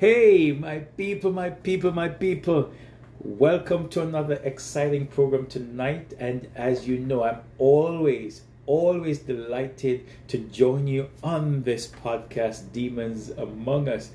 Hey, my people, my people, my people. Welcome to another exciting program tonight. And as you know, I'm always, always delighted to join you on this podcast, Demons Among Us.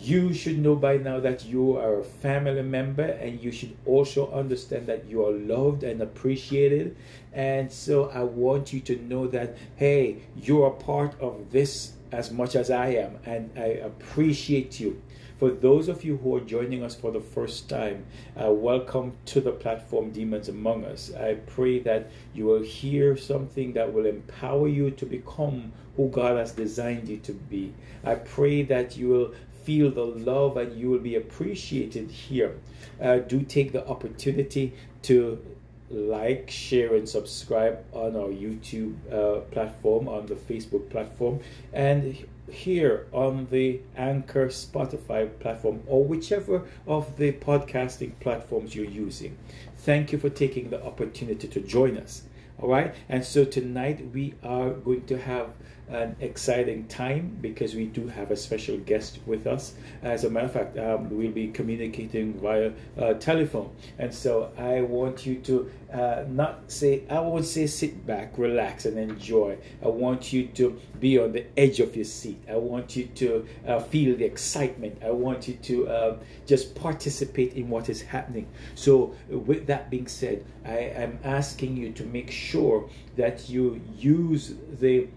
You should know by now that you are a family member, and you should also understand that you are loved and appreciated. And so, I want you to know that, hey, you're part of this as much as I am, and I appreciate you. For those of you who are joining us for the first time, uh, welcome to the platform Demons Among Us. I pray that you will hear something that will empower you to become who God has designed you to be. I pray that you will feel the love and you will be appreciated here. Uh, do take the opportunity to like, share, and subscribe on our YouTube uh, platform, on the Facebook platform, and here on the Anchor Spotify platform, or whichever of the podcasting platforms you're using. Thank you for taking the opportunity to join us. All right, and so tonight we are going to have an exciting time because we do have a special guest with us. As a matter of fact, um, we'll be communicating via uh, telephone, and so I want you to uh, not say, I won't say sit back, relax, and enjoy. I want you to be on the edge of your seat. I want you to uh, feel the excitement. I want you to uh, just participate in what is happening. So, with that being said, I am asking you to make sure that you use the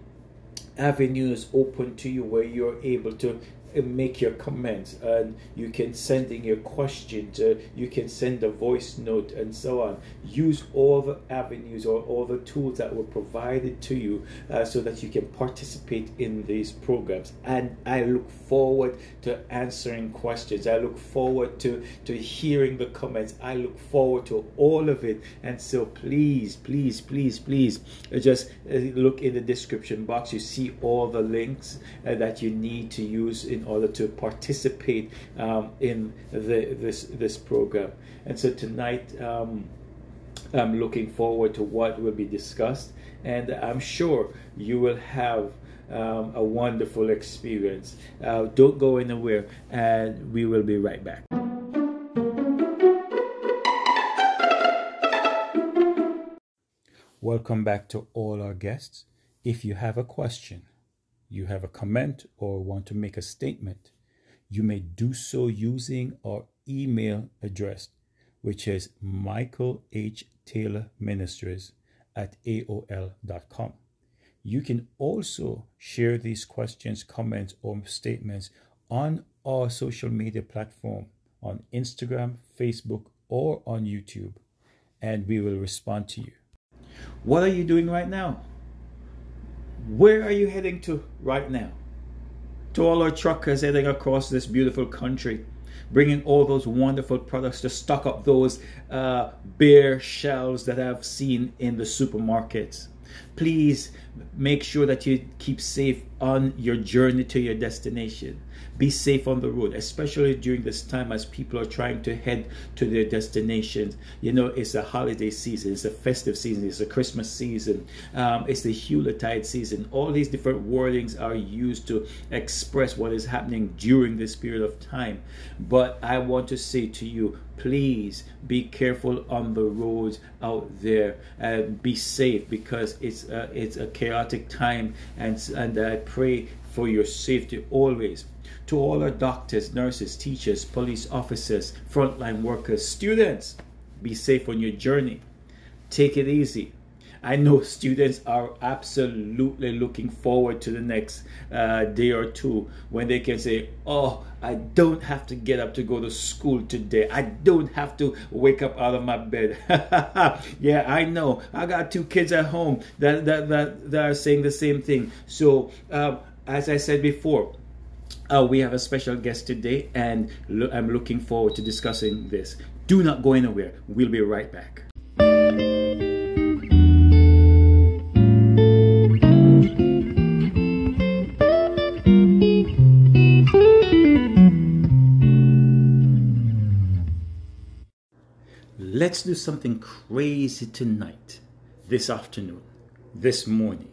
avenues open to you where you're able to make your comments and you can send in your questions uh, you can send a voice note and so on. Use all the avenues or all the tools that were provided to you uh, so that you can participate in these programs. And i look forward to answering questions. I look forward to to hearing the comments. I look forward to all of it. And so please please please please uh, just uh, look in the description box. You see all the links uh, that you need to use in in order to participate um, in the, this this program. And so tonight, um, I'm looking forward to what will be discussed, and I'm sure you will have. Um, a wonderful experience. Uh, don't go anywhere, and we will be right back. Welcome back to all our guests. If you have a question, you have a comment or want to make a statement, you may do so using our email address, which is Michael H. Taylor Ministries at AOL.com. You can also share these questions, comments, or statements on our social media platform on Instagram, Facebook, or on YouTube, and we will respond to you. What are you doing right now? Where are you heading to right now? To all our truckers heading across this beautiful country, bringing all those wonderful products to stock up those uh, bare shelves that I've seen in the supermarkets. Please make sure that you keep safe on your journey to your destination. Be safe on the road, especially during this time as people are trying to head to their destinations. You know, it's a holiday season, it's a festive season, it's a Christmas season, um, it's the Yuletide season. All these different wordings are used to express what is happening during this period of time. But I want to say to you, please be careful on the roads out there and be safe because it's a, it's a chaotic time and and I pray for your safety always to all our doctors, nurses, teachers, police officers, frontline workers, students, be safe on your journey. Take it easy. I know students are absolutely looking forward to the next uh, day or two when they can say, Oh, I don't have to get up to go to school today. I don't have to wake up out of my bed. yeah, I know. I got two kids at home that, that, that, that are saying the same thing. So, uh, as I said before, uh, we have a special guest today, and lo- I'm looking forward to discussing this. Do not go anywhere. We'll be right back. Let's do something crazy tonight, this afternoon, this morning.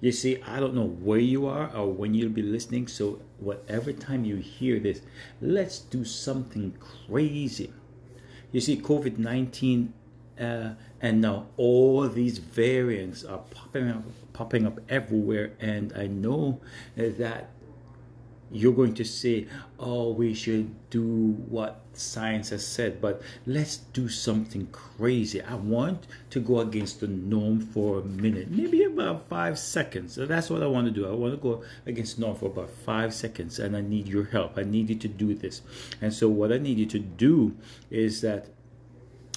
You see, I don't know where you are or when you'll be listening. So, whatever time you hear this, let's do something crazy. You see, COVID 19 uh, and now all these variants are popping up, popping up everywhere. And I know that you're going to say, oh, we should do what science has said, but let's do something crazy. I want to go against the norm for a minute, maybe about five seconds. So that's what I want to do. I want to go against norm for about five seconds, and I need your help. I need you to do this. And so, what I need you to do is that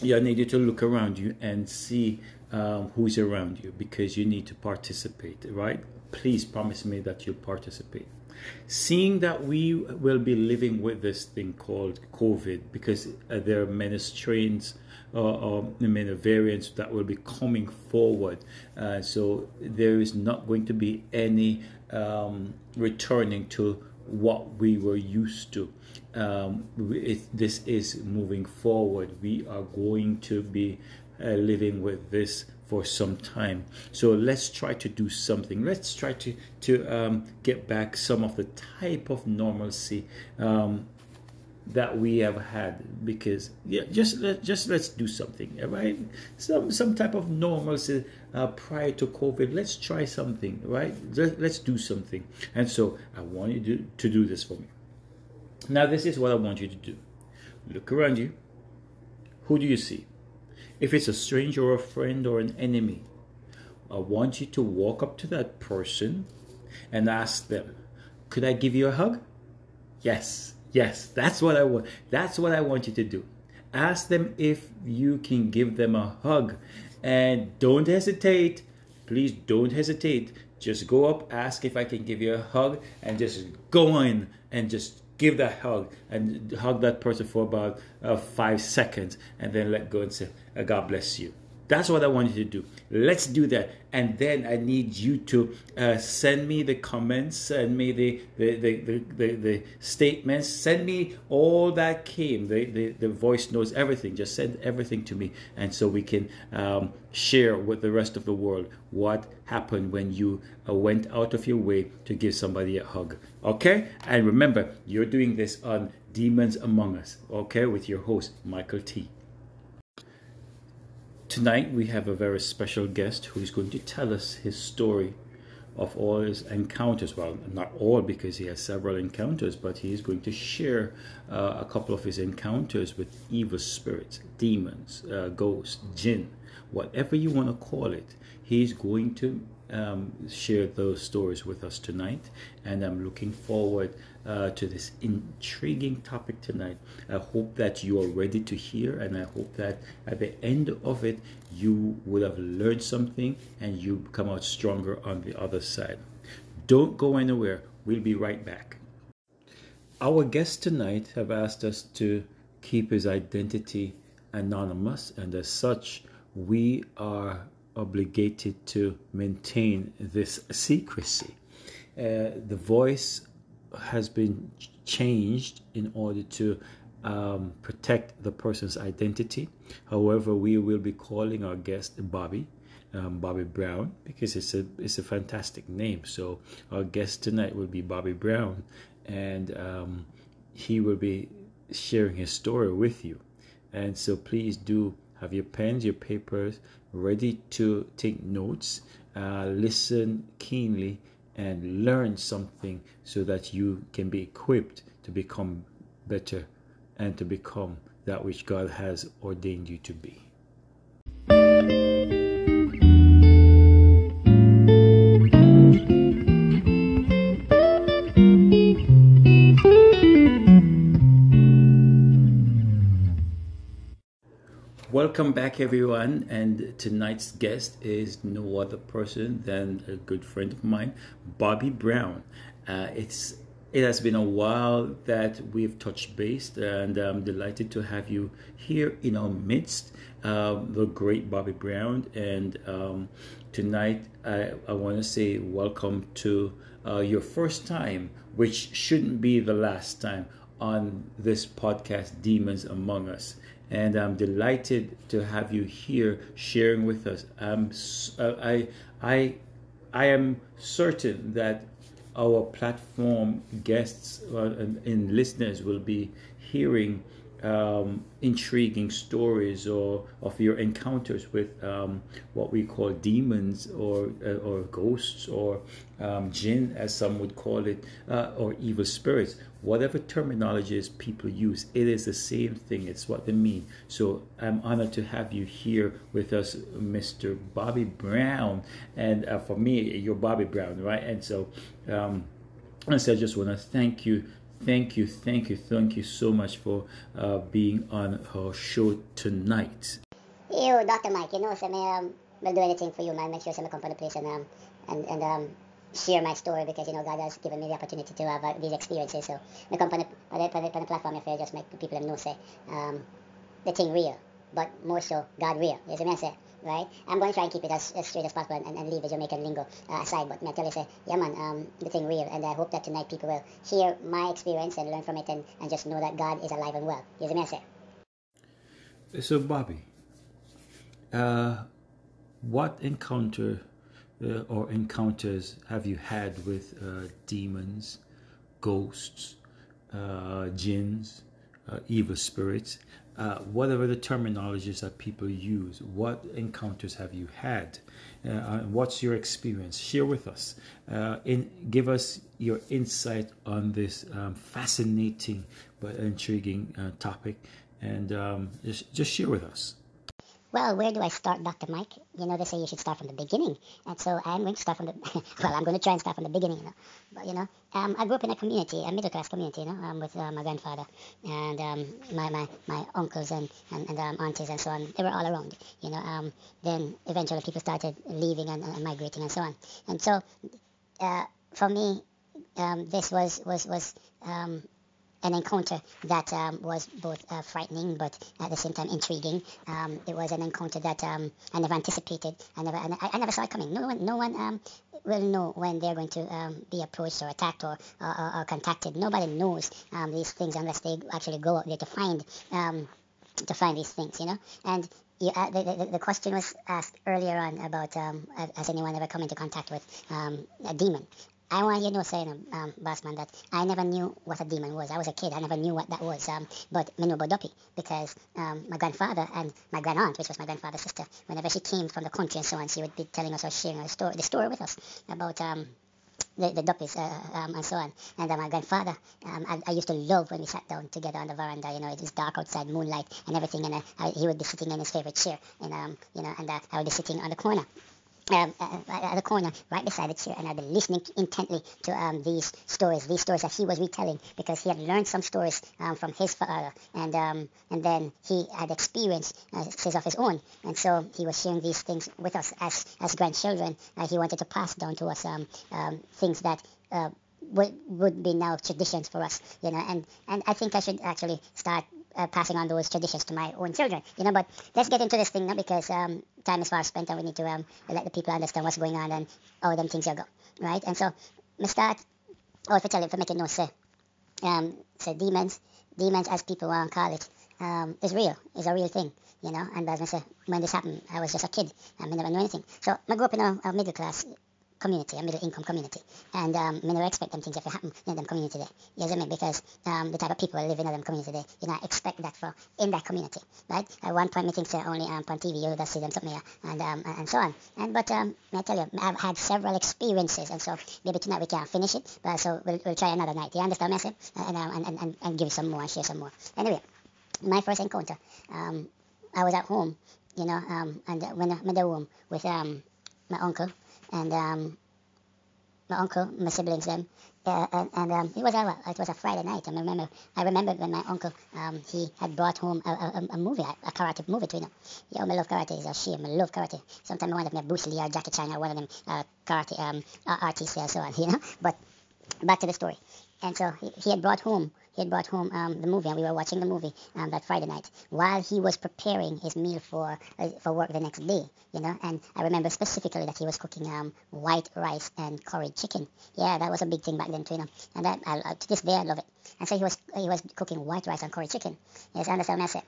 yeah, I need you to look around you and see um, who's around you because you need to participate, right? Please promise me that you'll participate seeing that we will be living with this thing called COVID because uh, there are many strains uh, uh, many variants that will be coming forward. Uh, so there is not going to be any um, returning to what we were used to. Um, it, this is moving forward. We are going to be uh, living with this for some time. So let's try to do something. Let's try to to um, get back some of the type of normalcy um, that we have had. Because yeah, just let just let's do something, right? Some some type of normalcy uh, prior to COVID. Let's try something, right? Let, let's do something. And so I want you to, to do this for me. Now this is what I want you to do. Look around you. Who do you see? If it's a stranger or a friend or an enemy, I want you to walk up to that person and ask them, Could I give you a hug? Yes, yes, that's what I want. That's what I want you to do. Ask them if you can give them a hug. And don't hesitate. Please don't hesitate. Just go up, ask if I can give you a hug, and just go in and just give that hug and hug that person for about uh, five seconds and then let go and say, God bless you. That's what I want you to do. Let's do that. And then I need you to uh, send me the comments, send me the the, the, the, the, the statements, send me all that came, the, the, the voice knows everything. Just send everything to me. And so we can um, share with the rest of the world what happened when you uh, went out of your way to give somebody a hug. Okay? And remember, you're doing this on Demons Among Us, okay, with your host, Michael T. Tonight we have a very special guest who is going to tell us his story of all his encounters. Well, not all because he has several encounters, but he is going to share uh, a couple of his encounters with evil spirits, demons, uh, ghosts, jinn, whatever you want to call it. He's going to um, share those stories with us tonight, and I'm looking forward uh, to this intriguing topic tonight. I hope that you are ready to hear, and I hope that at the end of it, you would have learned something and you come out stronger on the other side. Don't go anywhere. We'll be right back. Our guests tonight have asked us to keep his identity anonymous, and as such, we are obligated to maintain this secrecy. Uh, the voice has been changed in order to um, protect the person's identity. However, we will be calling our guest Bobby, um, Bobby Brown, because it's a it's a fantastic name. So our guest tonight will be Bobby Brown, and um, he will be sharing his story with you. And so please do have your pens, your papers ready to take notes. Uh, listen keenly and learn something so that you can be equipped to become better and to become that which God has ordained you to be. Welcome back, everyone. And tonight's guest is no other person than a good friend of mine, Bobby Brown. Uh, it's it has been a while that we've touched base, and I'm delighted to have you here in our midst, uh, the great Bobby Brown. And um, tonight, I, I want to say welcome to uh, your first time, which shouldn't be the last time on this podcast, Demons Among Us and I'm delighted to have you here sharing with us. Um, I, I, I am certain that our platform guests uh, and, and listeners will be hearing um, intriguing stories or of your encounters with um, what we call demons or uh, or ghosts or um, jinn, as some would call it, uh, or evil spirits. Whatever terminologies people use, it is the same thing. It's what they mean. So I'm honored to have you here with us, Mr. Bobby Brown. And uh, for me, you're Bobby Brown, right? And so. Um, I just want to thank you Thank you, thank you, thank you so much for uh, being on our show tonight. You, Dr. Mike, you know, so me, um, will do anything for you, man. Make sure I come on the place and, um, and, and um, share my story because, you know, God has given me the opportunity to have uh, these experiences. So, I come on the, on the, the platform if I just make people know, say, um, the thing real, but more so, God real. You see what I say? Right? I'm going to try and keep it as, as straight as possible and, and leave the Jamaican lingo uh, aside. But I tell you, say, yeah, man, um, the thing real. And I hope that tonight people will hear my experience and learn from it and, and just know that God is alive and well. You see me say? So, Bobby, uh, what encounter uh, or encounters have you had with uh, demons, ghosts, uh, jinns, uh, evil spirits? Uh, whatever the terminologies that people use, what encounters have you had? Uh, what's your experience? Share with us. Uh, give us your insight on this um, fascinating but intriguing uh, topic, and um, just, just share with us. Well, where do I start, Dr. Mike? You know, they say you should start from the beginning. And so I'm going to start from the, well, I'm going to try and start from the beginning, you know. But, you know, um, I grew up in a community, a middle class community, you know, um, with uh, my grandfather and um, my, my, my uncles and, and, and um, aunties and so on. They were all around, you know. Um, then eventually people started leaving and, and migrating and so on. And so uh, for me, um, this was, was, was um, an encounter that um, was both uh, frightening but at the same time intriguing. Um, it was an encounter that um, I never anticipated. I never, I, I, never saw it coming. No one, no one um, will know when they're going to um, be approached or attacked or, or, or contacted. Nobody knows um, these things unless they actually go out there to find to find these things, you know. And you, uh, the, the, the, question was asked earlier on about um, has anyone ever come into contact with um, a demon? I want you to know, saying, um, Bossman, that I never knew what a demon was. I was a kid. I never knew what that was. Um, but I know about Duppy because um, my grandfather and my grandaunt, which was my grandfather's sister, whenever she came from the country and so on, she would be telling us or sharing a story, the story with us about um, the, the duppies uh, um, and so on. And uh, my grandfather, um, I, I, used to love when we sat down together on the veranda. You know, it is dark outside, moonlight and everything, and uh, I, he would be sitting in his favorite chair, and um, you know, and uh, I would be sitting on the corner um, uh, at the corner right beside the chair and I've been listening intently to um, these stories, these stories that he was retelling because he had learned some stories um, from his father and um, and then he had experienced uh, of his own and so he was sharing these things with us as, as grandchildren. Uh, he wanted to pass down to us um, um, things that uh, would, would be now traditions for us, you know, and, and I think I should actually start uh, passing on those traditions to my own children, you know. But let's get into this thing now because um, time is far spent and we need to um, let the people understand what's going on and how them things are go, right? And so, me start, or if I tell you, if I make it no say, um, say demons, demons as people want to call it, um, is real, is a real thing, you know. And as I say, when this happened, I was just a kid, I never knew anything. So I grew up in a, a middle class community, a middle income community. And um, I never expect them things it happen in them community there. You know what I mean? Because um, the type of people live in them community there, you know, expect that for in that community, right? At one point, me think only um, on TV, you just see them something here, and um, and so on. And but um, I tell you, I've had several experiences, and so maybe tonight we can't finish it, but so we'll, we'll try another night. You understand, message? And, um, and, and, and, give some more and share some more. Anyway, my first encounter, um, I was at home, you know, um, and when I'm in the room with um, my uncle and um, my uncle, my siblings, them, uh, and, and um, it was a it was a Friday night. I remember I remember when my uncle um, he had brought home a, a, a movie, a, karate movie to me. Yo, I love karate. It's a shame. I love karate. Sometimes I want to be Bruce Lee or Jackie Chan or one of them uh, karate um, artists or so on, you know. But back to the story. And so he, he had brought home he had brought home um, the movie, and we were watching the movie um, that Friday night while he was preparing his meal for uh, for work the next day. You know, and I remember specifically that he was cooking um, white rice and curried chicken. Yeah, that was a big thing back then too. You know, and that I, to this day I love it. And so he was he was cooking white rice and curried chicken. Yes, understand what I said.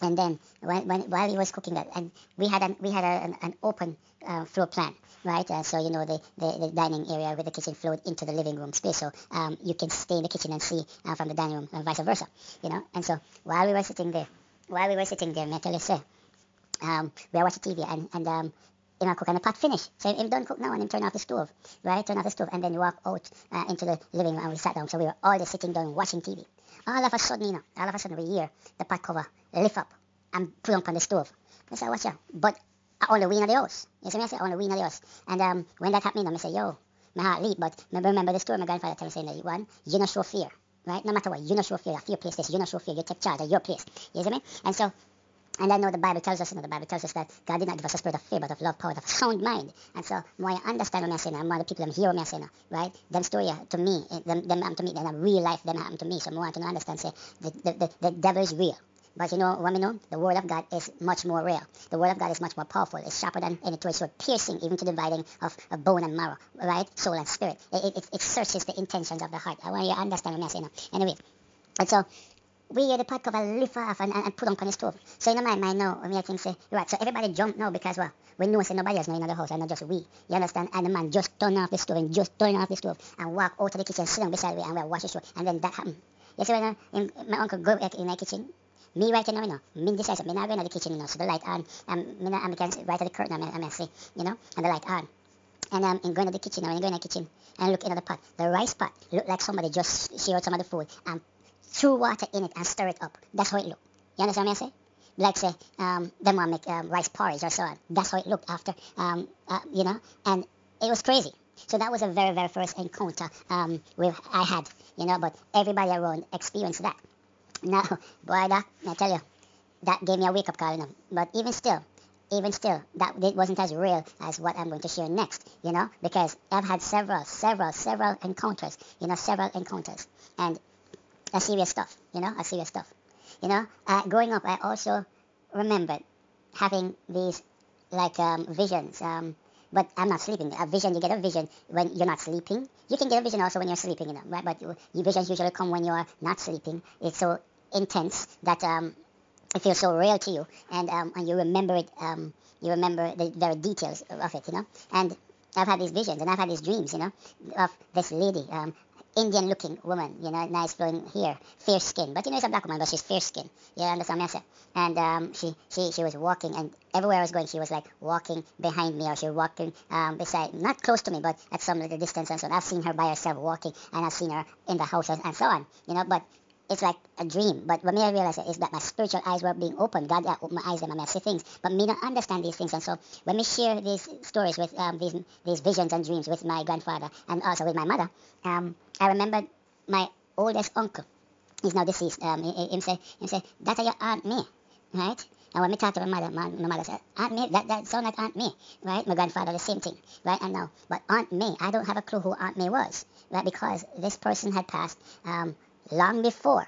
And then when, when, while he was cooking that, and we had an we had a, an, an open uh, floor plan right? Uh, so you know the, the, the, dining area with the kitchen flowed into the living room space, so um, you can stay in the kitchen and see uh, from the dining room and vice versa, you know. And so while we were sitting there, while we were sitting there, say, um, we are watching TV and and um, know, cook and the pot finish. So him done cook now and him turn off the stove, right? Turn off the stove and then walk out uh, into the living room and we sat down. So we were all just sitting down watching TV. All of a sudden, you know, all of a sudden we hear the pot cover lift up and put on the stove. I said, watch out. But only win of the house. You see me? I I only win of the house. And um, when that happened, I said, yo, my heart leap. But remember, the story my grandfather told me that one, you not show fear. Right? No matter what, you not show fear. If your place this, you not show fear. You take charge of your place. You see me? And so and I know the Bible tells us, you know, the Bible tells us that God did not give us a spirit of fear, but of love, power, of sound mind. And so, more I understand what I'm saying, and more the people I'm hearing me saying, right? Them story uh, to me, them, them happen to me, then real life, them happen to me. So, more I want to understand, say, the, the, the, the devil is real. But you know what we know? The word of God is much more real. The word of God is much more powerful. It's sharper than any two-edged sword, piercing even to dividing of, of bone and marrow, right? Soul and spirit. It, it, it searches the intentions of the heart. I want you to understand what I'm saying. Anyway, and so we had the pot cover lift off and, and, and put on the stove. So in my mind now, me I think say, right, so everybody jump now because well, we know say nobody else now in the house and not just we. You understand? And the man just turn off the stove and just turn off the stove and walk out to the kitchen, sit down beside me and we'll watch the show. And then that happened. You see when uh, my uncle go back in the kitchen, me right now, you know, me decide me not going to the kitchen, you know, so the light on, and me not, I can right at the curtain, I mean, I see, you know, and the light on. And um, in going to the kitchen, you going in the kitchen and look into the pot, the rice pot look like somebody just shared some of the food and threw water in it and stir it up. That's how it looked. You understand what I say? Like say, um, them want make um, rice porridge or so on. That's how it looked after, um, uh, you know, and it was crazy. So that was a very, very first encounter um, with I had, you know, but everybody around experienced that. Now, boy, that, I tell you, that gave me a wake-up call, you know. But even still, even still, that it wasn't as real as what I'm going to share next, you know, because I've had several, several, several encounters, you know, several encounters. And a serious stuff, you know, a serious stuff. You know, uh, growing up, I also remembered having these like um, visions. Um, but I'm not sleeping. A vision, you get a vision when you're not sleeping. You can get a vision also when you're sleeping, you know, right? But your visions usually come when you're not sleeping. It's so intense that um, it feels so real to you, and um, and you remember it. Um, you remember the very details of it, you know. And I've had these visions and I've had these dreams, you know, of this lady um, Indian looking woman, you know, nice flowing hair, fair skin. But you know, it's a black woman, but she's fair skin. You understand what I say? And um, she, she, she was walking, and everywhere I was going, she was like walking behind me, or she was walking um, beside, not close to me, but at some little distance and so on. I've seen her by herself walking, and I've seen her in the house and so on, you know. But it's like a dream. But when me I realized is that my spiritual eyes were being opened. God opened my eyes and I see things. But me don't understand these things. And so when me share these stories with um, these these visions and dreams with my grandfather and also with my mother, um, I remember my oldest uncle. He's now deceased. Um, he, him say, him say, that's your Aunt May, right? And when me talk to my mother, my, my mother said, Aunt May, that, that sound like Aunt May, right? My grandfather, the same thing, right? And now, but Aunt May, I don't have a clue who Aunt May was, right? Because this person had passed um, long before.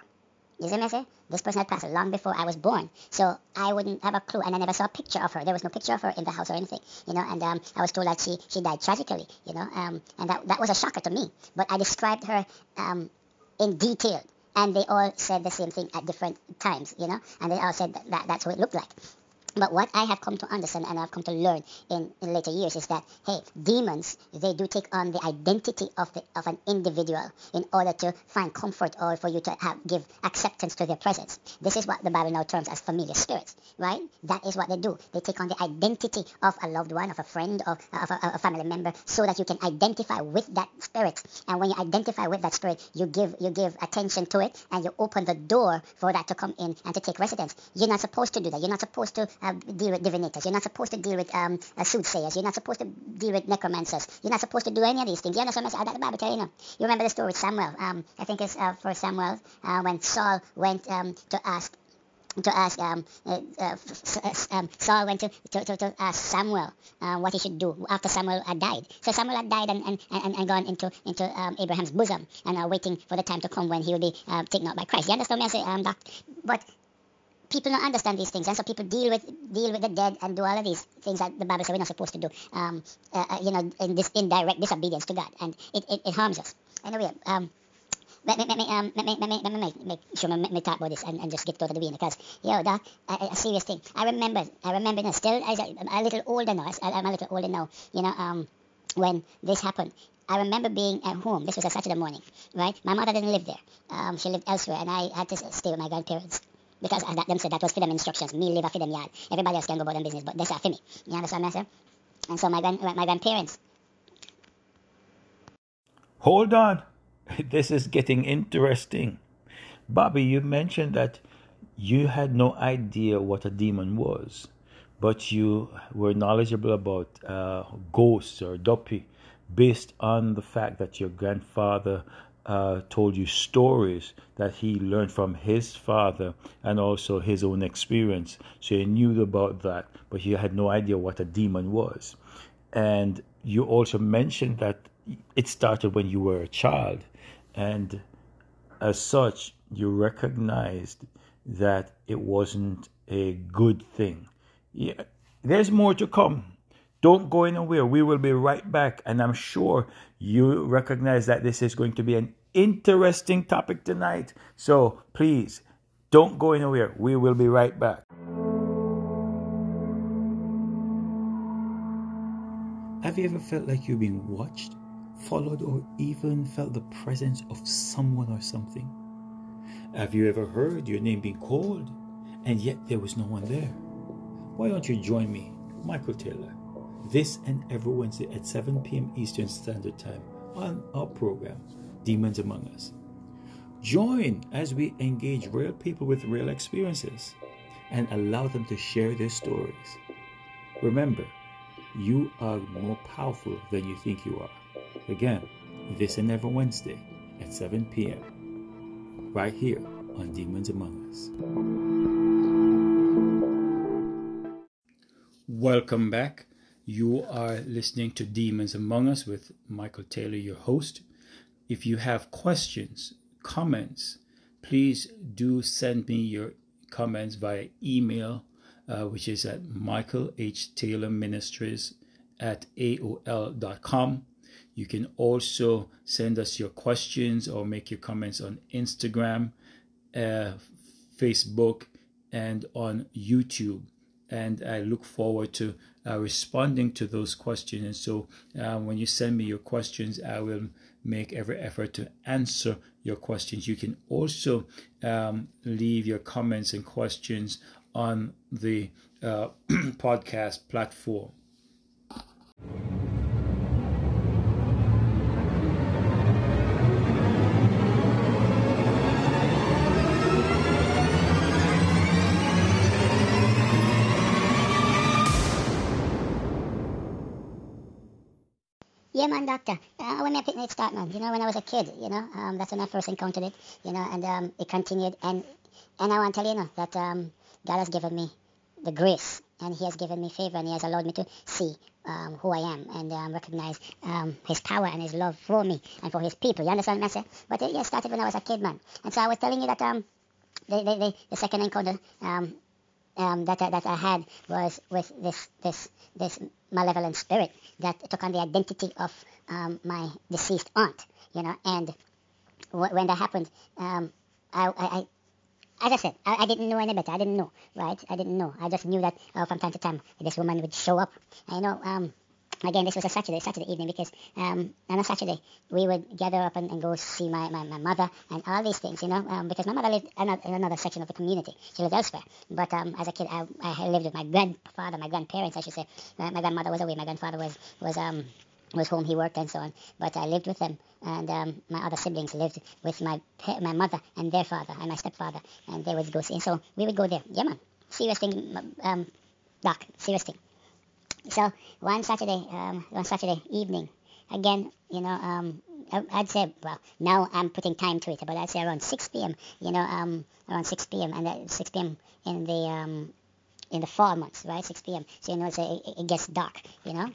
You see me say? This person had passed long before I was born. So I wouldn't have a clue. And I never saw a picture of her. There was no picture of her in the house or anything. You know, and um, I was told that she, she died tragically, you know. Um, and that, that was a shocker to me. But I described her um, in detail. And they all said the same thing at different times, you know. And they all said that, that that's what it looked like. But what I have come to understand and I've come to learn in, in later years is that hey, demons they do take on the identity of the of an individual in order to find comfort or for you to have give acceptance to their presence. This is what the Bible now terms as familiar spirits, right? That is what they do. They take on the identity of a loved one, of a friend, of, of a, a family member, so that you can identify with that spirit. And when you identify with that spirit, you give you give attention to it and you open the door for that to come in and to take residence. You're not supposed to do that. You're not supposed to uh, deal with divinators. You're not supposed to deal with um, uh, soothsayers. You're not supposed to deal with necromancers. You're not supposed to do any of these things. You understand? I That the Bible tell you, know. You remember the story with Samuel? Um, I think it's uh, for Samuel uh, when Saul went um, to ask to ask um, uh, uh, um, Saul went to, to, to, to ask Samuel uh, what he should do after Samuel had died. So Samuel had died and, and, and, and gone into into um, Abraham's bosom and uh, waiting for the time to come when he would be uh, taken out by Christ. You understand me? I say, um? But people don't understand these things, and so people deal with deal with the dead and do all of these things that the Bible says we're not supposed to do. Um, uh, uh, you know, in this indirect disobedience to God, and it, it, it harms us. Anyway, um, let me, let me, um, let me, let me, let me make, sure me, talk about this and, and just get to the beginning because, yo, that, a, a serious thing. I remember, I remember, know, still, a, a little older now, I, I'm a little older now, you know, um, when this happened. I remember being at home. This was a Saturday morning, right? My mother didn't live there. Um, she lived elsewhere, and I had to stay with my grandparents because I, that, them said that was for them instructions. Me live a for them yard. Everybody else can go about them business, but that's for me. You understand me, sir? And so my grand, my grandparents. Hold on, this is getting interesting. Bobby, you mentioned that you had no idea what a demon was, but you were knowledgeable about uh, ghosts or duppy based on the fact that your grandfather uh, told you stories that he learned from his father and also his own experience. So you knew about that, but you had no idea what a demon was. And you also mentioned that it started when you were a child, and as such, you recognized that it wasn't a good thing. Yeah, there's more to come. Don't go anywhere. We will be right back. And I'm sure you recognize that this is going to be an interesting topic tonight. So please don't go anywhere. We will be right back. Have you ever felt like you've been watched, followed, or even felt the presence of someone or something? Have you ever heard your name being called and yet there was no one there? Why don't you join me, Michael Taylor? This and every Wednesday at 7 p.m. Eastern Standard Time on our program, Demons Among Us. Join as we engage real people with real experiences and allow them to share their stories. Remember, you are more powerful than you think you are. Again, this and every Wednesday at 7 p.m. right here on Demons Among Us. Welcome back. You are listening to Demons Among Us with Michael Taylor, your host. If you have questions, comments, please do send me your comments via email, uh, which is at Michael H. Taylor Ministries at AOL.com. You can also send us your questions or make your comments on Instagram, uh, Facebook, and on YouTube and I look forward to uh, responding to those questions. And so, uh, when you send me your questions, I will make every effort to answer your questions. You can also um, leave your comments and questions on the uh, podcast platform. Yeah, man, doctor. Uh, when my picnic started, man, you know, when I was a kid, you know, um, that's when I first encountered it, you know, and um, it continued. And and I want to tell you, you know, that um, God has given me the grace and He has given me favor and He has allowed me to see um, who I am and um, recognize um, His power and His love for me and for His people. You understand what I say? But it yeah, started when I was a kid, man. And so I was telling you that um, the, the, the second encounter um, um, that, I, that I had was with this this this malevolent spirit that took on the identity of um, my deceased aunt, you know. And when that happened, um, I, I, I, as I said, I, I, didn't know any better. I didn't know, right? I didn't know. I just knew that uh, from time to time this woman would show up. I know. Again, this was a Saturday, Saturday evening, because um, on a Saturday we would gather up and, and go see my, my, my, mother and all these things, you know, um, because my mother lived in another section of the community. She lived elsewhere. But um, as a kid, I, I lived with my grandfather, my grandparents, I should say. My, my grandmother was away. My grandfather was was um was home. He worked and so on. But I lived with them, and um, my other siblings lived with my my mother and their father and my stepfather, and they would go see. So we would go there. Yeah, man. Serious thing, um, doc. Serious thing. So one Saturday, um, one Saturday evening, again, you know, um, I'd say, well, now I'm putting time to it, but I'd say around 6 p.m. You know, um, around 6 p.m. and uh, 6 p.m. in the um, in the fall months, right? 6 p.m. So you know, it's it, it gets dark, you know.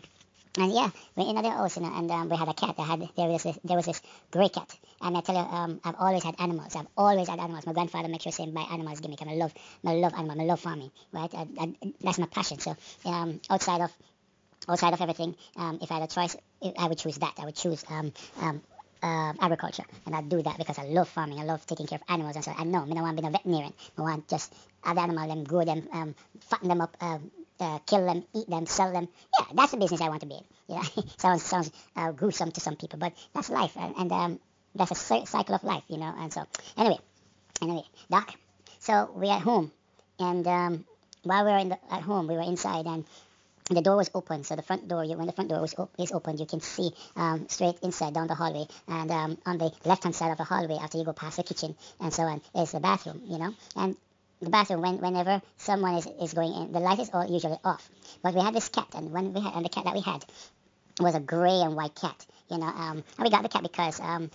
And yeah, we in the house, you know, and um, we had a cat. I had there was this, there was this gray cat, and I tell you, um, I've always had animals. I've always had animals. My grandfather makes sure to buy animals, me. I love, I love animals. I love farming, right? I, I, that's my passion. So um, outside of outside of everything, um, if I had a choice, I would choose that. I would choose um, um, uh, agriculture, and I'd do that because I love farming. I love taking care of animals, and so I know. I don't want to be a veterinarian. I want just have the animal, them, grow them, um, fatten them up, uh, uh, kill them, eat them, sell them. Yeah, that's the business I want to be in. Yeah, sounds sounds uh, gruesome to some people, but that's life, and, and um, that's a cycle of life, you know. And so, anyway, anyway, Doc. So we're at home, and um, while we were in the, at home, we were inside, and the door was open. So the front door, you, when the front door was op- is open, you can see um, straight inside down the hallway, and um, on the left-hand side of the hallway, after you go past the kitchen and so on, is the bathroom, you know. And the bathroom, when, whenever someone is, is going in, the light is all usually off. But we had this cat, and when we had, and the cat that we had was a gray and white cat, you know. Um, and we got the cat because um,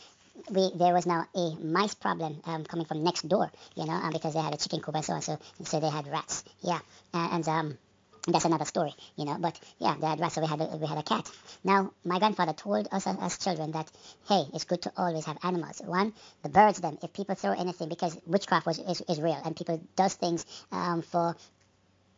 we there was now a mice problem um, coming from next door, you know, um, because they had a chicken coop and so on. So so they had rats, yeah, and, and um. That's another story, you know. But yeah, they had rats, so we had a, we had a cat. Now, my grandfather told us as children that hey, it's good to always have animals. One, the birds. Them, if people throw anything, because witchcraft was is, is real, and people does things um, for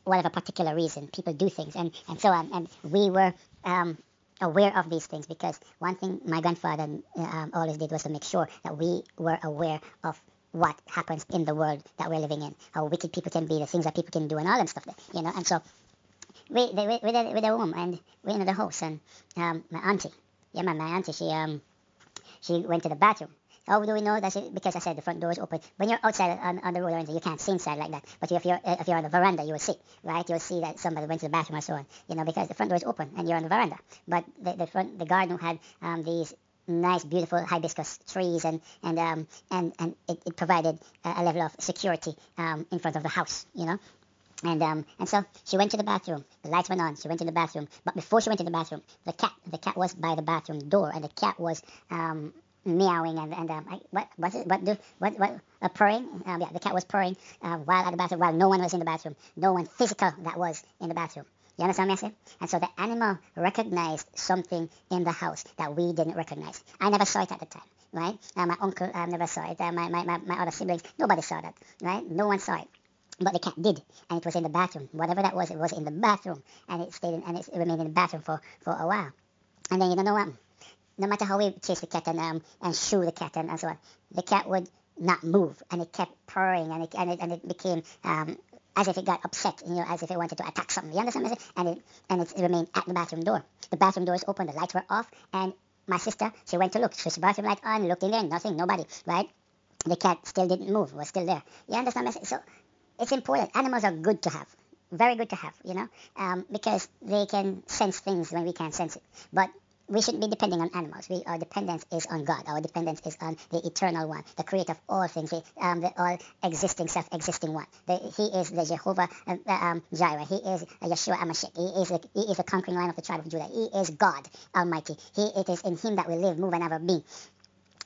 whatever particular reason. People do things, and and so on. And we were um, aware of these things because one thing my grandfather um, always did was to make sure that we were aware of what happens in the world that we're living in, how wicked people can be, the things that people can do, and all that stuff, you know. And so we they, with a, with a woman and we in the house and um, my auntie, yeah, my, my auntie, she um she went to the bathroom how do we know that? Because I said the front door is open. When you're outside on, on the road or anything, you can't see inside like that. But if you're if you're on the veranda, you will see, right? You'll see that somebody went to the bathroom or so on. You know, because the front door is open and you're on the veranda. But the, the front the garden had um, these nice, beautiful hibiscus trees, and and um, and and it, it provided a, a, level of security um, in front of the house, you know. And um, and so she went to the bathroom. The lights went on. She went to the bathroom. But before she went to the bathroom, the cat the cat was by the bathroom door, and the cat was um, meowing and, and um, I, what what's it what do what what uh, purring um, yeah the cat was purring uh, while at the bathroom while no one was in the bathroom no one physical that was in the bathroom you understand what I'm saying? And so the animal recognized something in the house that we didn't recognize. I never saw it at the time, right? Uh, my uncle uh, never saw it. Uh, my, my, my, my other siblings, nobody saw that, right? No one saw it. But the cat did, and it was in the bathroom. Whatever that was, it was in the bathroom, and it stayed in, and it remained in the bathroom for, for a while. And then you don't know what? no matter how we chase the cat and um and shoo the cat and, and so on, the cat would not move and it kept purring and it and it, and it became um as if it got upset, you know, as if it wanted to attack something. You understand? And it and it remained at the bathroom door. The bathroom door is open, the lights were off, and my sister, she went to look. Switched the bathroom light on, looked in there, nothing, nobody, right? The cat still didn't move, was still there. You understand? So it's important. Animals are good to have, very good to have, you know, um, because they can sense things when we can't sense it. But we shouldn't be depending on animals. We, our dependence is on God. Our dependence is on the eternal one, the creator of all things, the, um, the all existing, self-existing one. The, he is the Jehovah uh, um, Jireh. He is Yeshua Hamashiach. He is, a, he is the conquering lion of the tribe of Judah. He is God Almighty. He, it is in him that we live, move, and ever be.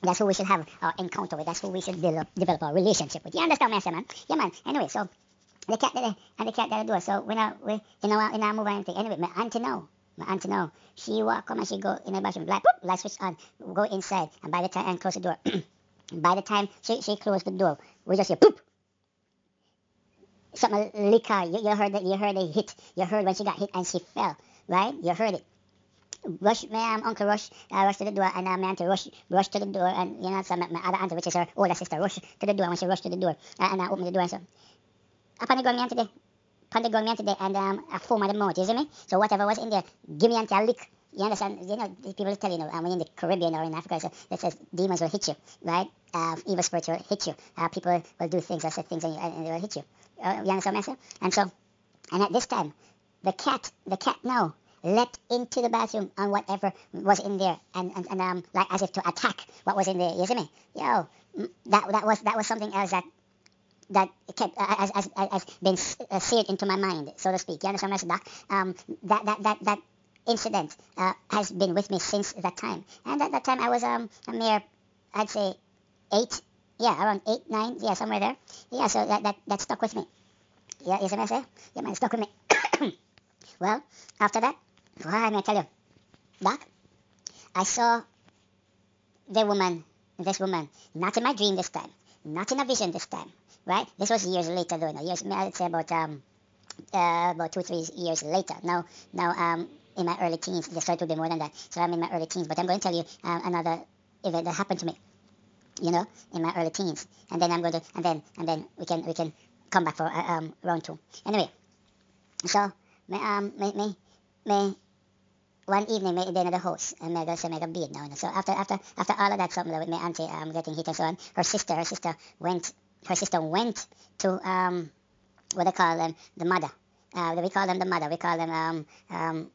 That's who we should have our encounter with. That's who we should develop, develop our relationship with. You understand I'm man? Yeah, man. Anyway, so the cat that and the cat that I do. So when I we in our in our move anything. Anyway, my auntie now my auntie now, she walk come and she go in the bathroom, Light, boop, light switch on, go inside, and by the time, and close the door. by the time she, she closed the door, we just hear, poop, something liquor, you, you heard that, you heard a hit, you heard when she got hit and she fell, right? You heard it. Rush, my um, uncle rush, uh, rush to the door, and uh, my auntie rush, rush to the door, and you know, so my, my other auntie, which is her older sister, rush to the door, when she rushed to the door, uh, and I opened the door, and so, upon the going, my auntie, there, Pentagon me today and um, a foam at the mouth, you see me? So whatever was in there, give me until a lick. You understand? You know, people tell you, know, um, when in the Caribbean or in Africa, so that says demons will hit you, right? Uh, evil spirits will hit you. Uh, people will do things or say things and, you, and they will hit you. Uh, you understand what I'm saying? And so, and at this time, the cat, the cat now leapt into the bathroom and whatever was in there and, and, and um like as if to attack what was in there. You see me? Yo, that that was that was something else that that kept uh, as, as, as been uh, seared into my mind, so to speak. You understand what I'm? Um, that, that, that, that incident uh, has been with me since that time. And at that time, I was um, a mere, I'd say, eight, yeah, around eight, nine, yeah, somewhere there. Yeah, so that, that, that stuck with me. Yeah, you see what I say? Yeah, man, stuck with me. well, after that, am I tell you? Doc, I saw the woman, this woman, not in my dream this time, not in a vision this time, right? This was years later, though. No, years, I'd say about um, uh, about two, three years later. Now, now, um, in my early teens, this started to be more than that. So I'm in my early teens, but I'm going to tell you um, another event that happened to me, you know, in my early teens, and then I'm going to, and then and then we can we can come back for uh, um, round two. Anyway, so me um me me me one evening in the house and me go say make a bed now. So after after after all of that something with my auntie um getting hit and so on, her sister her sister went her sister went to um what they call them the mother. Uh, we call them the mother. We call them um um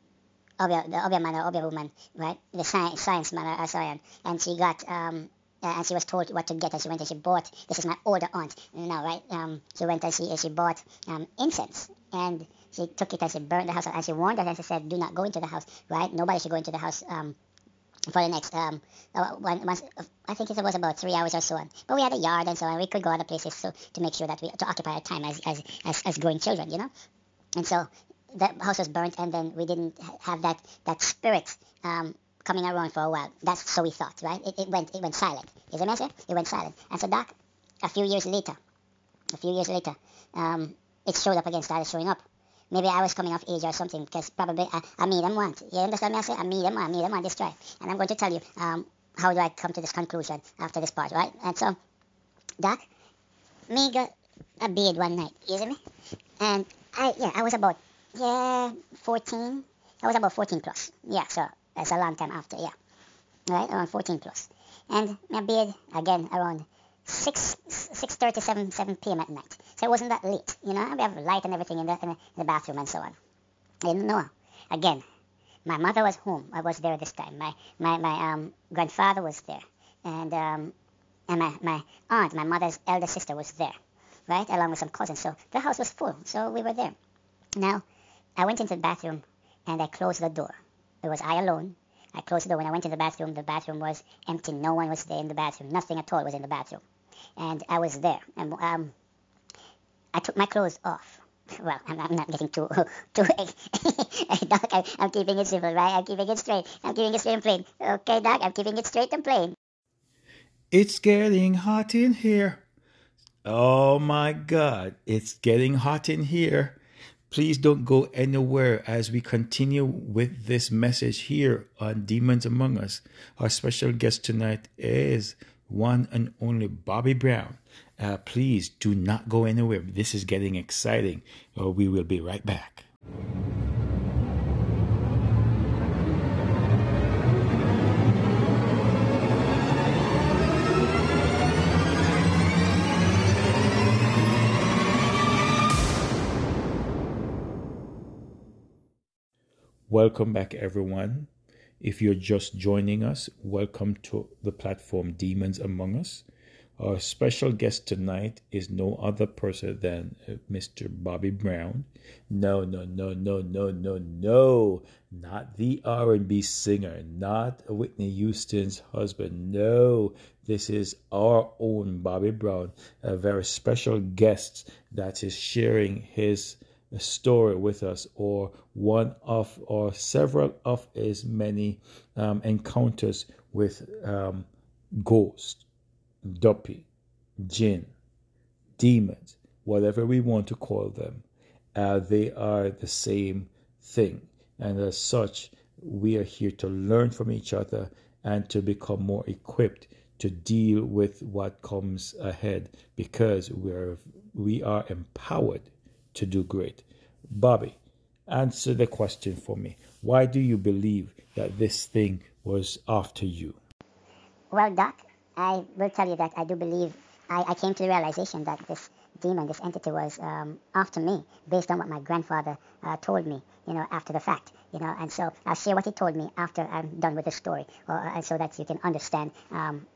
Obeah, the Obeah man or Obia woman, right? The science, science man or science. And she got, um, uh, and she was told what to get, and she went and she bought. This is my older aunt, know, right? Um, she went and she she bought um, incense, and she took it and she burned the house, and she warned us and she said, "Do not go into the house, right? Nobody should go into the house." Um, for the next um uh, once, I think it was about three hours or so on. But we had a yard and so on. We could go other places so to make sure that we to occupy our time as as as, as growing children, you know. And so the house was burnt, and then we didn't have that that spirit um, coming around for a while. That's so we thought, right? It, it went it went silent. Is it message? It went silent. And so that a few years later, a few years later, um, it showed up again, started showing up. Maybe I was coming off age or something because probably I, I made them want. You understand me? I say I made them want, I made them want this try. And I'm going to tell you um, how do I come to this conclusion after this part, right? And so, Doc, me got a bed one night, you see me? And I, yeah, I was about yeah, 14. I was about 14 plus. Yeah, so that's a long time after, yeah. Right, around 14 plus. And my bed, again, around 6, 6.30, 7, 7 p.m. at night. It wasn't that late, you know. We have light and everything in the, in the bathroom and so on. I didn't know. Again, my mother was home. I was there this time. My, my, my um, grandfather was there. And, um, and my, my aunt, my mother's elder sister was there, right, along with some cousins. So the house was full. So we were there. Now, I went into the bathroom and I closed the door. It was I alone. I closed the door. When I went to the bathroom, the bathroom was empty. No one was there in the bathroom. Nothing at all was in the bathroom. And I was there. And um, I took my clothes off. Well, I'm, I'm not getting too too Doc, I, I'm keeping it simple, right? I'm keeping it straight. I'm keeping it straight and plain. Okay, Doc, I'm keeping it straight and plain. It's getting hot in here. Oh my God, it's getting hot in here. Please don't go anywhere as we continue with this message here on Demons Among Us. Our special guest tonight is one and only Bobby Brown. Uh, please do not go anywhere. This is getting exciting. We will be right back. Welcome back, everyone. If you're just joining us, welcome to the platform Demons Among Us. Our special guest tonight is no other person than uh, Mr. Bobby Brown. No, no, no, no, no, no, no, not the R&B singer, not Whitney Houston's husband. No, this is our own Bobby Brown, a very special guest that is sharing his story with us or one of or several of his many um, encounters with um, ghosts, duppy, jinn, demons, whatever we want to call them. Uh, they are the same thing. And as such, we are here to learn from each other and to become more equipped to deal with what comes ahead because we're we are empowered to do great. Bobby, answer the question for me. Why do you believe that this thing was after you? Well, Doc, I will tell you that I do believe I, I came to the realization that this demon, this entity was um, after me based on what my grandfather uh, told me, you know, after the fact, you know, and so I'll share what he told me after I'm done with the story, or, uh, so that you can understand um,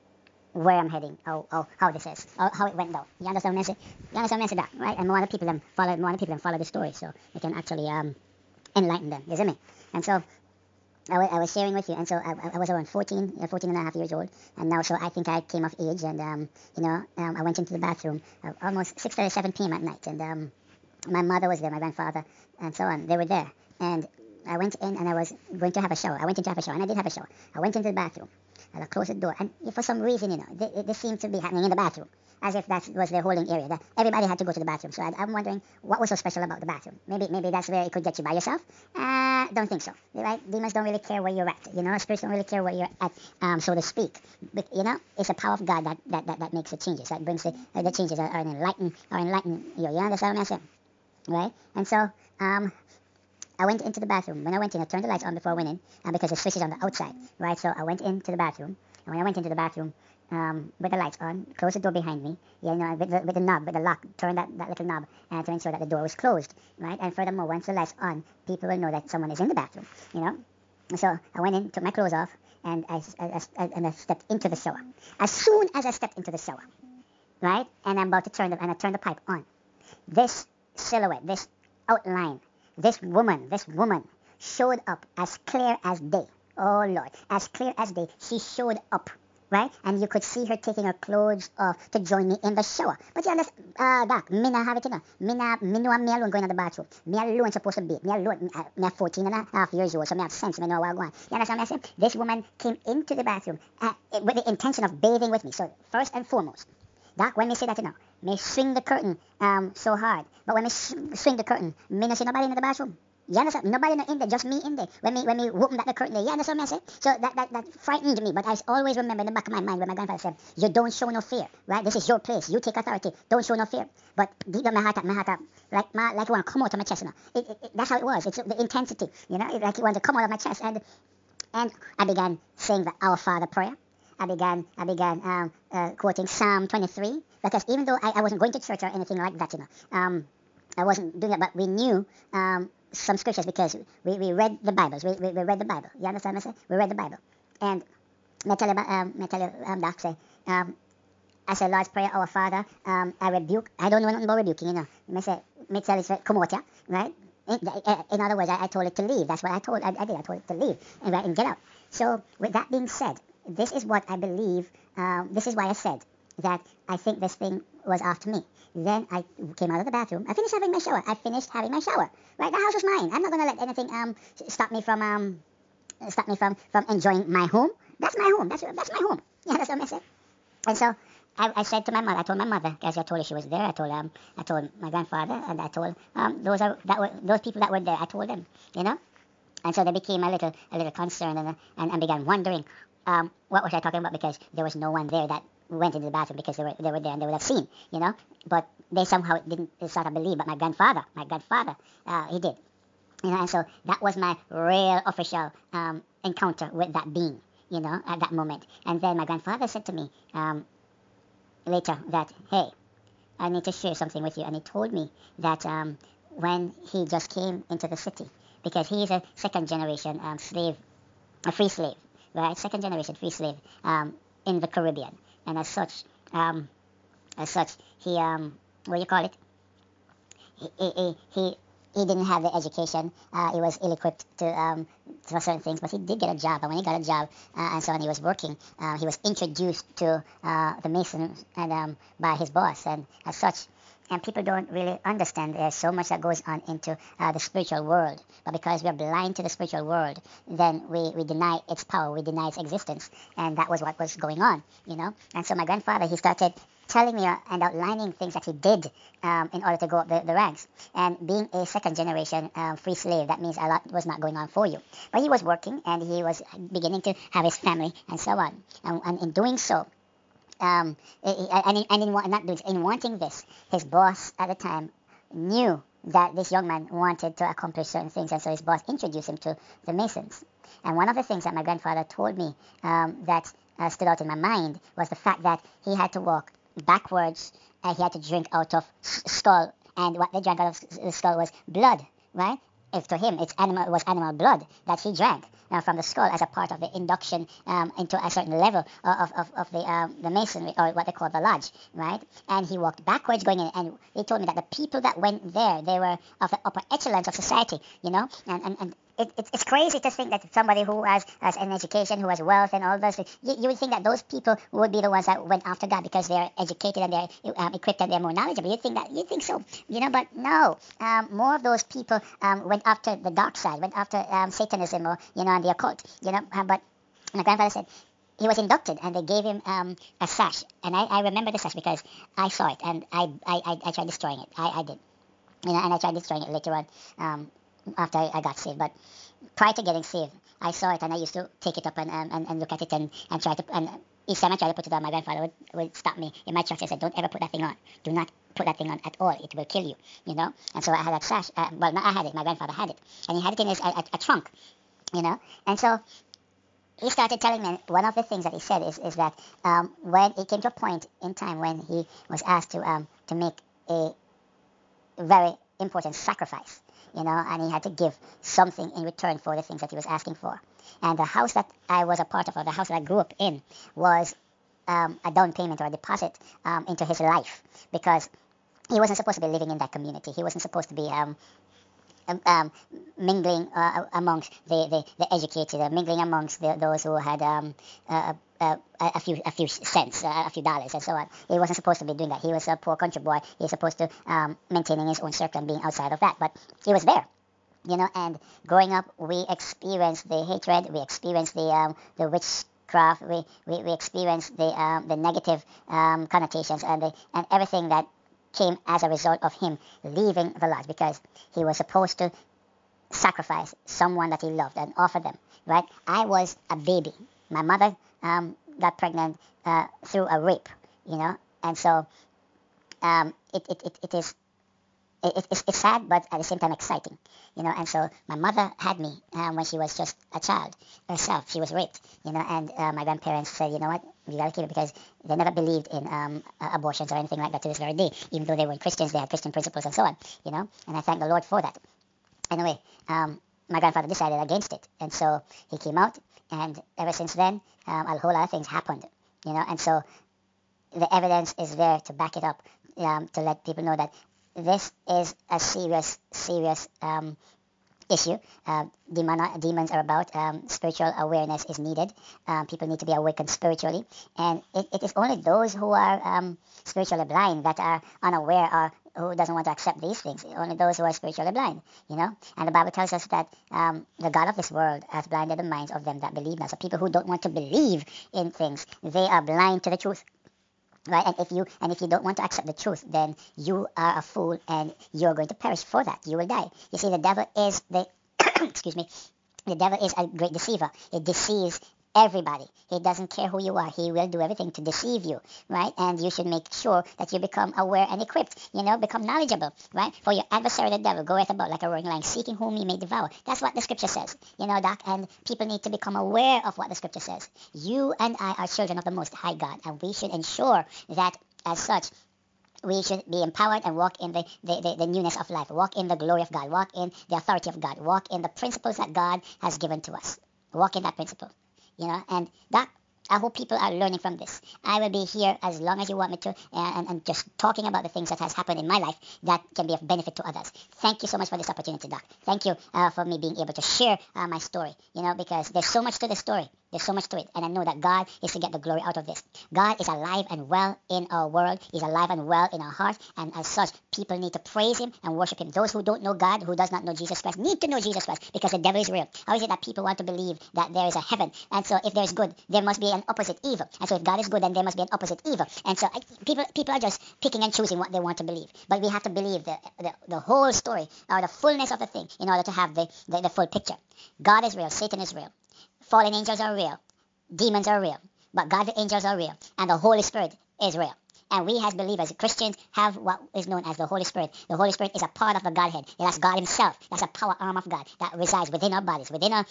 where I'm heading, how, how, how this is, how, how it went down. You understand what I'm saying? You understand what I'm saying, that, right? And more people them follow, more people them follow the story, so they can actually um, enlighten them. You see me? And so I, was sharing with you, and so I, I was around 14, 14 and a half years old, and now so I think I came of age, and um, you know, um, I went into the bathroom uh, almost 6:37 p.m. at night, and um, my mother was there, my grandfather, and so on. They were there, and I went in, and I was going to have a shower. I went in to have a shower, and I did have a shower. I went into the bathroom, and I closed the door. And for some reason, you know, this, this seemed to be happening in the bathroom as if that was their holding area. That everybody had to go to the bathroom. So I, am wondering what was so special about the bathroom. Maybe maybe that's where it could get you by yourself. Uh, don't think so. Right? Demons don't really care where you're at. You know, spirits don't really care where you're at, um, so to speak. But, you know, it's the power of God that, that, that, that makes the changes. That brings the, uh, the changes are, are enlighten are enlighten you. You understand what I'm saying? Right? And so um, I went into the bathroom. When I went in, I turned the lights on before I went in, because the switch is on the outside, right? So I went into the bathroom, and when I went into the bathroom, um, with the lights on, closed the door behind me, you know, with the, with the knob, with the lock, turned that, that little knob uh, to ensure that the door was closed, right? And furthermore, once the lights on, people will know that someone is in the bathroom, you know? So I went in, took my clothes off, and I, I, I, and I stepped into the shower. As soon as I stepped into the shower, right, and I'm about to turn the, and I turned the pipe on, this silhouette, this outline, this woman, this woman showed up as clear as day. Oh Lord, as clear as day, she showed up right? And you could see her taking her clothes off to join me in the shower. But you understand, uh, Doc, me not have it, you know. Me not, me know me alone going to the bathroom. Me alone supposed to be. Me alone, uh, me 14 and a half years old, so me have sense, me know what I'm going. You understand what I'm saying? This woman came into the bathroom uh, with the intention of bathing with me. So first and foremost, Doc, when me say that, you know, me swing the curtain um so hard. But when me swing the curtain, me not see nobody in the bathroom. You understand? Nobody in there, just me in there. When me when me opened that the curtain there, you understand what I say? So that, that that frightened me, but I always remember in the back of my mind when my grandfather said, You don't show no fear, right? This is your place. You take authority. Don't show no fear. But deep down my heart, my heart, like my like it want to come out of my chest, you know. It, it, that's how it was. It's the intensity, you know, it, like it wanted to come out of my chest. And and I began saying the Our Father prayer. I began I began um, uh, quoting Psalm 23 because even though I, I wasn't going to church or anything like that, you know, um, I wasn't doing that, but we knew um, some scriptures because we, we read the Bibles. We, we, we read the Bible. You understand what I say? We read the Bible. And me tell you, um, me tell you, um, Doc say, um, I say Lord's Prayer, Our Father, um, I rebuke, I don't know nothing about rebuking, you know. Me say, me tell it, come out, yeah, right? In, other words, I, I, told it to leave. That's what I told, I, I did, I told it to leave and, and get out. So with that being said, this is what I believe, um, this is why I said that I think this thing was after me. Then I came out of the bathroom. I finished having my shower. I finished having my shower. Right, the house was mine. I'm not gonna let anything um stop me from um stop me from from enjoying my home. That's my home. That's that's my home. Yeah, that's what I said. And so I, I said to my mother, I told my mother, because I told her she was there. I told um, I told my grandfather, and I told um, those are that were those people that were there. I told them, you know, and so they became a little a little concerned and and, and began wondering um, what was I talking about because there was no one there that went into the bathroom because they were they were there and they would have seen, you know. But they somehow didn't sort of believe. But my grandfather, my grandfather, uh, he did, you know. And so that was my real official um, encounter with that being, you know, at that moment. And then my grandfather said to me um, later that, hey, I need to share something with you. And he told me that um, when he just came into the city, because he is a second generation um, slave, a free slave, right? Second generation free slave um, in the Caribbean and as such, um, as such, he um, what do you call it? He he he, he didn't have the education. Uh, he was ill-equipped to um, certain things, but he did get a job. And when he got a job, uh, and so on, he was working. Uh, he was introduced to uh, the Masons and um, by his boss, and as such, and people don't really understand there's so much that goes on into uh, the spiritual world. But because we're blind to the spiritual world, then we, we deny its power, we deny its existence. And that was what was going on, you know. And so my grandfather, he started telling me and outlining things that he did um, in order to go up the, the, ranks. And being a second generation um, free slave, that means a lot was not going on for you. But he was working and he was beginning to have his family and so on. And, and in doing so, um, and, in, and in, not doing, in wanting this, his boss at the time knew that this young man wanted to accomplish certain things, and so his boss introduced him to the Masons. And one of the things that my grandfather told me um, that uh, stood out in my mind was the fact that he had to walk backwards and he had to drink out of skull, and what they drank out of the skull was blood, right? If to him it's animal it was animal blood that he drank uh, from the skull as a part of the induction um, into a certain level of, of, of the um, the masonry or what they call the lodge, right? And he walked backwards going in, and he told me that the people that went there, they were of the upper echelons of society, you know, and and, and it, it, it's crazy to think that somebody who has, has an education, who has wealth and all those you, you, would think that those people would be the ones that went after God because they're educated and they're um, equipped and they're more knowledgeable. You think that, you think so, you know, but no. Um, more of those people um, went after the dark side, went after um, Satanism or, you know, and the occult, you know. Uh, but my grandfather said, he was inducted and they gave him um, a sash. And I, I remember the sash because I saw it and I, I, I, I tried destroying it. I, I did. You know, and I tried destroying it later on um, after I, I got saved. But prior to getting saved, I saw it and I used to take it up and, um, and, and look at it and, and try to. And each time I tried to put it on, my grandfather would, would stop me in my church and said, Don't ever put that thing on. Do not put that thing on at all. It will kill you, you know? And so I had that sash. Uh, well, not I had it. My grandfather had it. And he had it in his a, a, a trunk, you know? And so he started telling me one of the things that he said is, is that um, when it came to a point in time when he was asked to um, to make a very important sacrifice, you know, and he had to give something in return for the things that he was asking for. And the house that I was a part of, or the house that I grew up in, was um, a down payment or a deposit um, into his life because he wasn't supposed to be living in that community. He wasn't supposed to be um, um, um, mingling uh, amongst the, the, the educated, uh, mingling amongst the, those who had um, uh, uh, a few a few cents, uh, a few dollars, and so on. He wasn't supposed to be doing that. He was a poor country boy. He was supposed to um, maintaining his own circle and being outside of that. But he was there, you know. And growing up, we experienced the hatred. We experienced the um, the witchcraft. We, we, we experienced the um, the negative um, connotations and the, and everything that came as a result of him leaving the lodge because he was supposed to sacrifice someone that he loved and offer them, right? I was a baby. My mother um, got pregnant uh, through a rape, you know, and so um, it, it, it, it is it, it's, it's sad, but at the same time exciting, you know. And so my mother had me um, when she was just a child herself. She was raped, you know, and uh, my grandparents said, you know what, we gotta keep it because they never believed in um, abortions or anything like that to this very day. Even though they were Christians, they had Christian principles and so on, you know. And I thank the Lord for that. Anyway, um, my grandfather decided against it, and so he came out, and ever since then, um, a whole lot of things happened, you know. And so the evidence is there to back it up, um, to let people know that this is a serious, serious um, issue. Uh, demon, demons are about um, spiritual awareness is needed. Um, people need to be awakened spiritually, and it, it is only those who are um, spiritually blind that are unaware or who doesn't want to accept these things. Only those who are spiritually blind, you know. And the Bible tells us that um, the God of this world has blinded the minds of them that believe not. So people who don't want to believe in things, they are blind to the truth right and if you and if you don't want to accept the truth then you are a fool and you're going to perish for that you will die you see the devil is the excuse me the devil is a great deceiver it deceives everybody. He doesn't care who you are. He will do everything to deceive you, right? And you should make sure that you become aware and equipped, you know, become knowledgeable, right? For your adversary, the devil, goeth about like a roaring lion, seeking whom he may devour. That's what the scripture says, you know, Doc. And people need to become aware of what the scripture says. You and I are children of the Most High God, and we should ensure that as such, we should be empowered and walk in the, the, the, the, newness of life, walk in the glory of God, walk in the authority of God, walk in the principles that God has given to us. Walk in that principle you know, and that I hope people are learning from this. I will be here as long as you want me to, and, and just talking about the things that has happened in my life that can be of benefit to others. Thank you so much for this opportunity, Doc. Thank you uh, for me being able to share uh, my story. You know, because there's so much to the story. There's so much to it, and I know that God is to get the glory out of this. God is alive and well in our world. He's alive and well in our hearts, and as such, people need to praise Him and worship Him. Those who don't know God, who does not know Jesus Christ, need to know Jesus Christ because the devil is real. How is it that people want to believe that there is a heaven, and so if there's good, there must be an opposite evil, and so if God is good, then there must be an opposite evil, and so people people are just picking and choosing what they want to believe. But we have to believe the the, the whole story or the fullness of the thing in order to have the, the, the full picture. God is real. Satan is real. Fallen angels are real. Demons are real. But godly angels are real. And the Holy Spirit is real. And we as believers, Christians, have what is known as the Holy Spirit. The Holy Spirit is a part of the Godhead. That's God Himself. That's a power arm of God that resides within our bodies, within our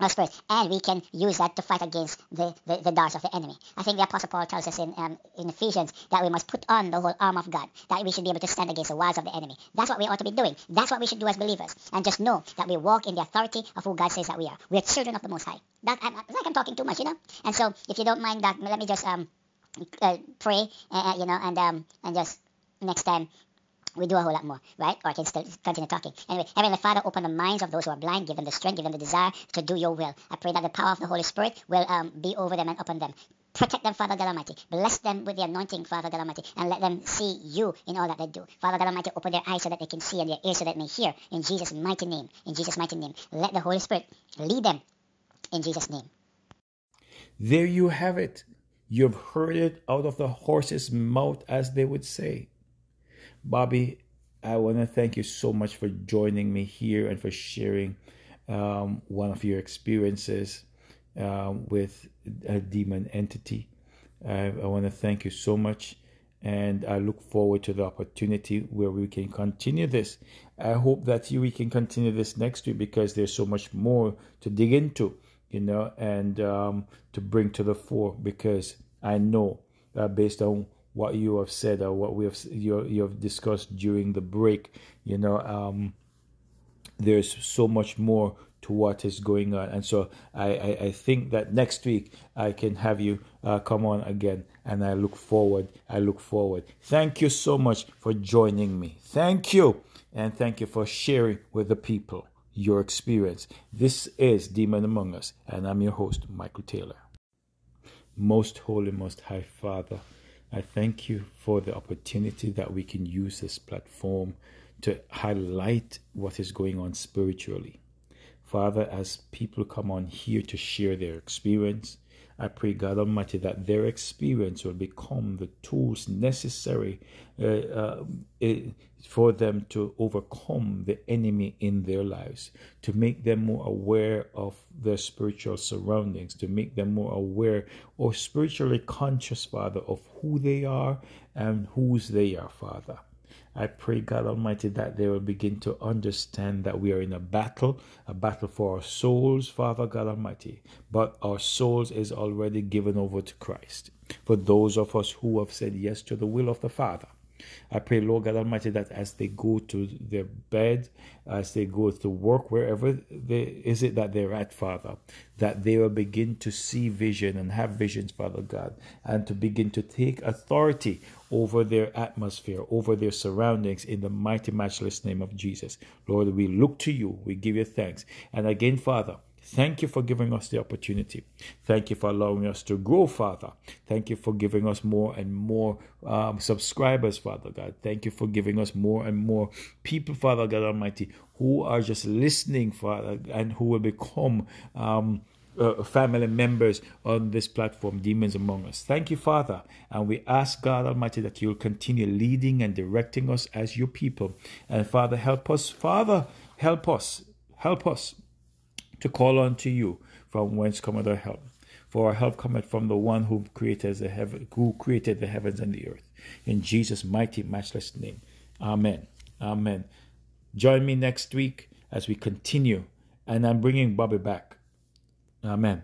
our spirit, and we can use that to fight against the, the, the darts of the enemy. I think the Apostle Paul tells us in um, in Ephesians that we must put on the whole arm of God, that we should be able to stand against the wiles of the enemy. That's what we ought to be doing. That's what we should do as believers, and just know that we walk in the authority of who God says that we are. We are children of the Most High. That I'm, like I'm talking too much, you know. And so, if you don't mind that, let me just um uh, pray, uh, you know, and um and just next time we do a whole lot more, right? Or I can still continue talking. Anyway, Heavenly Father, open the minds of those who are blind, give them the strength, give them the desire to do your will. I pray that the power of the Holy Spirit will um, be over them and upon them. Protect them, Father God Almighty. Bless them with the anointing, Father God Almighty, and let them see you in all that they do. Father God Almighty, open their eyes so that they can see and their ears so that they may hear. In Jesus' mighty name. In Jesus' mighty name. Let the Holy Spirit lead them. In Jesus' name. There you have it. You've heard it out of the horse's mouth, as they would say. Bobby, I want to thank you so much for joining me here and for sharing um, one of your experiences um, with a demon entity. I, I want to thank you so much, and I look forward to the opportunity where we can continue this. I hope that we can continue this next week because there's so much more to dig into, you know, and um, to bring to the fore. Because I know that based on what you have said or what we have you, you have discussed during the break, you know, um, there's so much more to what is going on. And so I, I, I think that next week I can have you uh, come on again. And I look forward. I look forward. Thank you so much for joining me. Thank you. And thank you for sharing with the people your experience. This is Demon Among Us. And I'm your host, Michael Taylor. Most holy, most high Father, I thank you for the opportunity that we can use this platform to highlight what is going on spiritually. Father, as people come on here to share their experience, I pray, God Almighty, that their experience will become the tools necessary uh, uh, for them to overcome the enemy in their lives, to make them more aware of their spiritual surroundings, to make them more aware or spiritually conscious, Father, of who they are and whose they are, Father. I pray, God Almighty, that they will begin to understand that we are in a battle, a battle for our souls, Father God Almighty. But our souls is already given over to Christ. For those of us who have said yes to the will of the Father, I pray, Lord God Almighty, that as they go to their bed, as they go to work, wherever they, is it that they're at, Father, that they will begin to see vision and have visions, Father God, and to begin to take authority over their atmosphere, over their surroundings in the mighty, matchless name of Jesus. Lord, we look to you. We give you thanks. And again, Father, Thank you for giving us the opportunity. Thank you for allowing us to grow, Father. Thank you for giving us more and more um, subscribers, Father God. Thank you for giving us more and more people, Father God Almighty, who are just listening, Father, and who will become. Um, uh, family members on this platform, Demons Among Us. Thank you, Father. And we ask God Almighty that you'll continue leading and directing us as your people. And Father, help us. Father, help us. Help us to call unto you from whence cometh our help. For our help cometh from the one who created the heaven, who created the heavens and the earth. In Jesus' mighty, matchless name. Amen. Amen. Join me next week as we continue. And I'm bringing Bobby back. Amen.